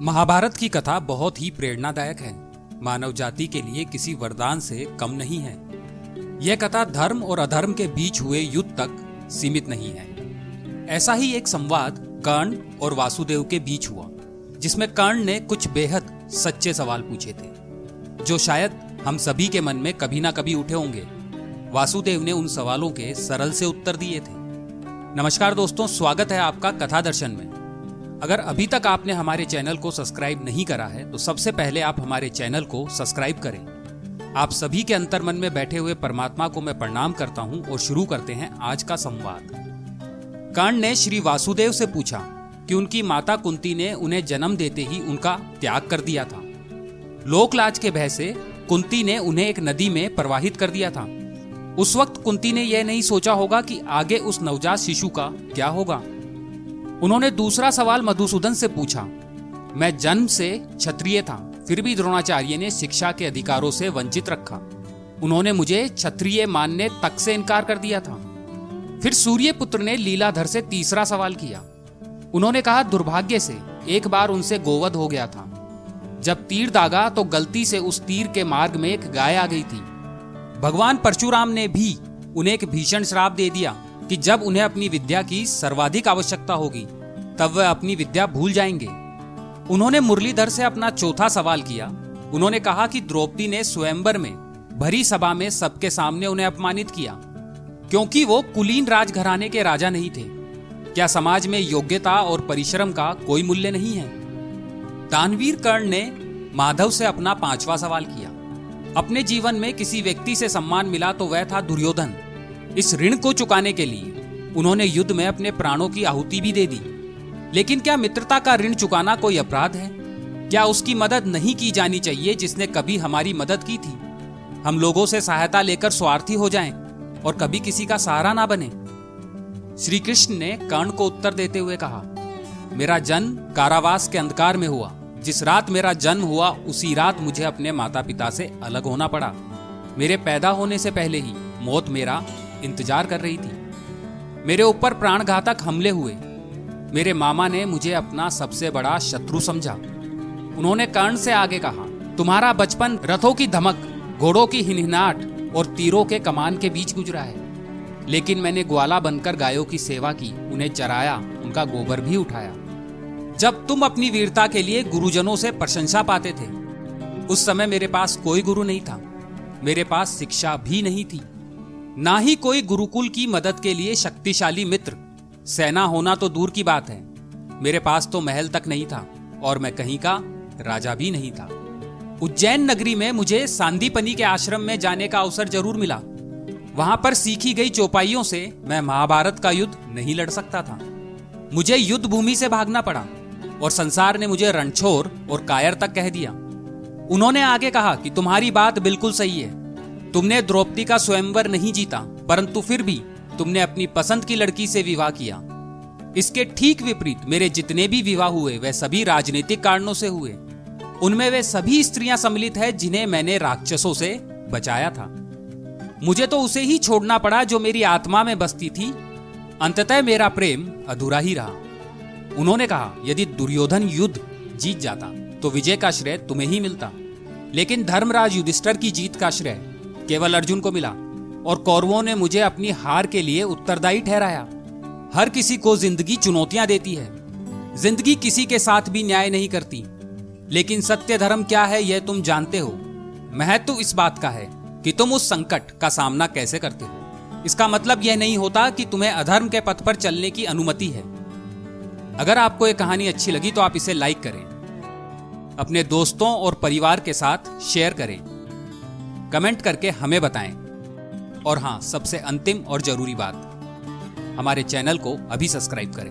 महाभारत की कथा बहुत ही प्रेरणादायक है। मानव जाति के लिए किसी वरदान से कम नहीं है। यह कथा धर्म और अधर्म के बीच हुए युद्ध तक सीमित नहीं है। ऐसा ही एक संवाद कर्ण और वासुदेव के बीच हुआ, जिसमें कर्ण ने कुछ बेहद सच्चे सवाल पूछे थे, जो शायद हम सभी के मन में कभी ना कभी उठे होंगे। वासुदेव ने उन सवालों के सरल से उत्तर दिए थे। नमस्कार दोस्तों, स्वागत है आपका कथा दर्शन में। अगर अभी तक आपने हमारे चैनल को सब्सक्राइब नहीं करा है तो सबसे पहले आप हमारे चैनल को सब्सक्राइब करें। आप सभी के अंतर मन में बैठे हुए परमात्मा को मैं प्रणाम करता हूँ और शुरू करते हैं आज का संवाद। कर्ण ने श्री वासुदेव से पूछा कि उनकी माता कुंती ने उन्हें जन्म देते ही उनका त्याग कर दिया था। लोकलाज के भय से कुंती ने उन्हें एक नदी में प्रवाहित कर दिया था। उस वक्त कुंती ने यह नहीं सोचा होगा कि आगे उस नवजात शिशु का क्या होगा। उन्होंने दूसरा सवाल मधुसूदन से पूछा, मैं जन्म से क्षत्रिय था, फिर भी द्रोणाचार्य ने शिक्षा के अधिकारों से वंचित रखा। उन्होंने मुझे क्षत्रिय मानने तक से इनकार कर दिया था। फिर सूर्य पुत्र ने लीलाधर से तीसरा सवाल किया। उन्होंने कहा, दुर्भाग्य से एक बार उनसे गोवध हो गया था। जब तीर दागा तो गलती से उस तीर के मार्ग में एक गाय आ गई थी। भगवान परशुराम ने भी उन्हें एक भीषण श्राप दे दिया। कि जब उन्हें अपनी विद्या की सर्वाधिक आवश्यकता होगी, तब वह अपनी विद्या भूल जाएँगे। उन्होंने मुरलीधर से अपना चौथा सवाल किया। उन्होंने कहा कि द्रौपदी ने स्वयंवर में, भरी सभा में सबके सामने उन्हें अपमानित किया, क्योंकि वो कुलीन राजघराने के राजा नहीं थे। क्या समाज में योग्यता और परिश्रम का कोई मूल्य नहीं है? दानवीर कर्ण ने माधव से अपना पांचवा सवाल किया। अपने जीवन में किसी व्यक्ति से सम्मान मिला तो वह था दुर्योधन। इस ऋण को चुकाने के लिए उन्होंने युद्ध में अपने प्राणों की आहुति भी दे दी। लेकिन क्या मित्रता का ऋण चुकाना कोई अपराध है? क्या उसकी मदद नहीं की जानी चाहिए जिसने कभी हमारी मदद की थी? हम लोगों से सहायता लेकर स्वार्थी हो जाएँ और कभी किसी का सहारा ना बने। श्री कृष्ण ने कर्ण को उत्तर देते हुए कहा, मेरा जन्म कारावास के अंधकार में हुआ। जिस रात मेरा जन्म हुआ, उसी रात मुझे अपने माता पिता से अलग होना पड़ा। मेरे पैदा होने से पहले ही मौत मेरा इंतज़ार कर रही थी। मेरे ऊपर प्राणघातक हमले हुए। मेरे मामा ने मुझे अपना सबसे बड़ा शत्रु समझा। उन्होंने कर्ण से आगे कहा, तुम्हारा बचपन रथों की धमक, घोड़ों की हिनहिनाट और तीरों के कमान के बीच गुजरा है। लेकिन मैंने ग्वाला बनकर गायों की सेवा की, उन्हें चराया, उनका गोबर भी उठाया। जब तुम अपनी वीरता के लिए गुरुजनों से प्रशंसा पाते थे, उस समय मेरे पास कोई गुरु नहीं था। मेरे पास शिक्षा भी नहीं थी। ना ही कोई गुरुकुल की मदद के लिए शक्तिशाली मित्र। सेना होना तो दूर की बात है। मेरे पास तो महल तक नहीं था, और मैं कहीं का राजा भी नहीं था। उज्जैन नगरी में मुझे सांदीपनी के आश्रम में जाने का अवसर ज़रूर मिला। वहाँ पर सीखी गई चौपाइयों से मैं महाभारत का युद्ध नहीं लड़ सकता था। मुझे युद्ध भूमि से भागना पड़ा, और संसार ने मुझे रणछोर और कायर तक कह दिया। उन्होंने आगे कहा कि तुम्हारी बात बिल्कुल सही है। तुमने द्रौपदी का स्वयंवर नहीं जीता, परंतु फिर भी तुमने अपनी पसंद की लड़की से विवाह किया। इसके ठीक विपरीत मेरे जितने भी विवाह हुए, वे सभी राजनीतिक कारणों से हुए। उनमें वे सभी स्त्रियाँ सम्मिलित है जिन्हें मैंने राक्षसों से बचाया था। मुझे तो उसे ही छोड़ना पड़ा जो मेरी आत्मा में बसती थी। अंततः मेरा प्रेम अधूरा ही रहा। उन्होंने कहा, यदि दुर्योधन युद्ध जीत जाता तो विजय का श्रेय तुम्हें ही मिलता। लेकिन धर्मराज युधिष्ठर की जीत का श्रेय केवल अर्जुन को मिला और कौरवों ने मुझे अपनी हार के लिए उत्तरदायी ठहराया। हर किसी को ज़िंदगी चुनौतियाँ देती है। ज़िंदगी किसी के साथ भी न्याय नहीं करती। लेकिन सत्य धर्म क्या है, यह तुम जानते हो। महत्व इस बात का है कि तुम उस संकट का सामना कैसे करते हो। इसका मतलब यह नहीं होता कि तुम्हें अधर्म के पथ पर चलने की अनुमति है। अगर आपको यह कहानी अच्छी लगी तो आप इसे लाइक करें। अपने दोस्तों और परिवार के साथ शेयर करें। कमेंट करके हमें बताएँ। और हाँ सबसे अंतिम और ज़रूरी बात, हमारे चैनल को अभी सब्सक्राइब करें।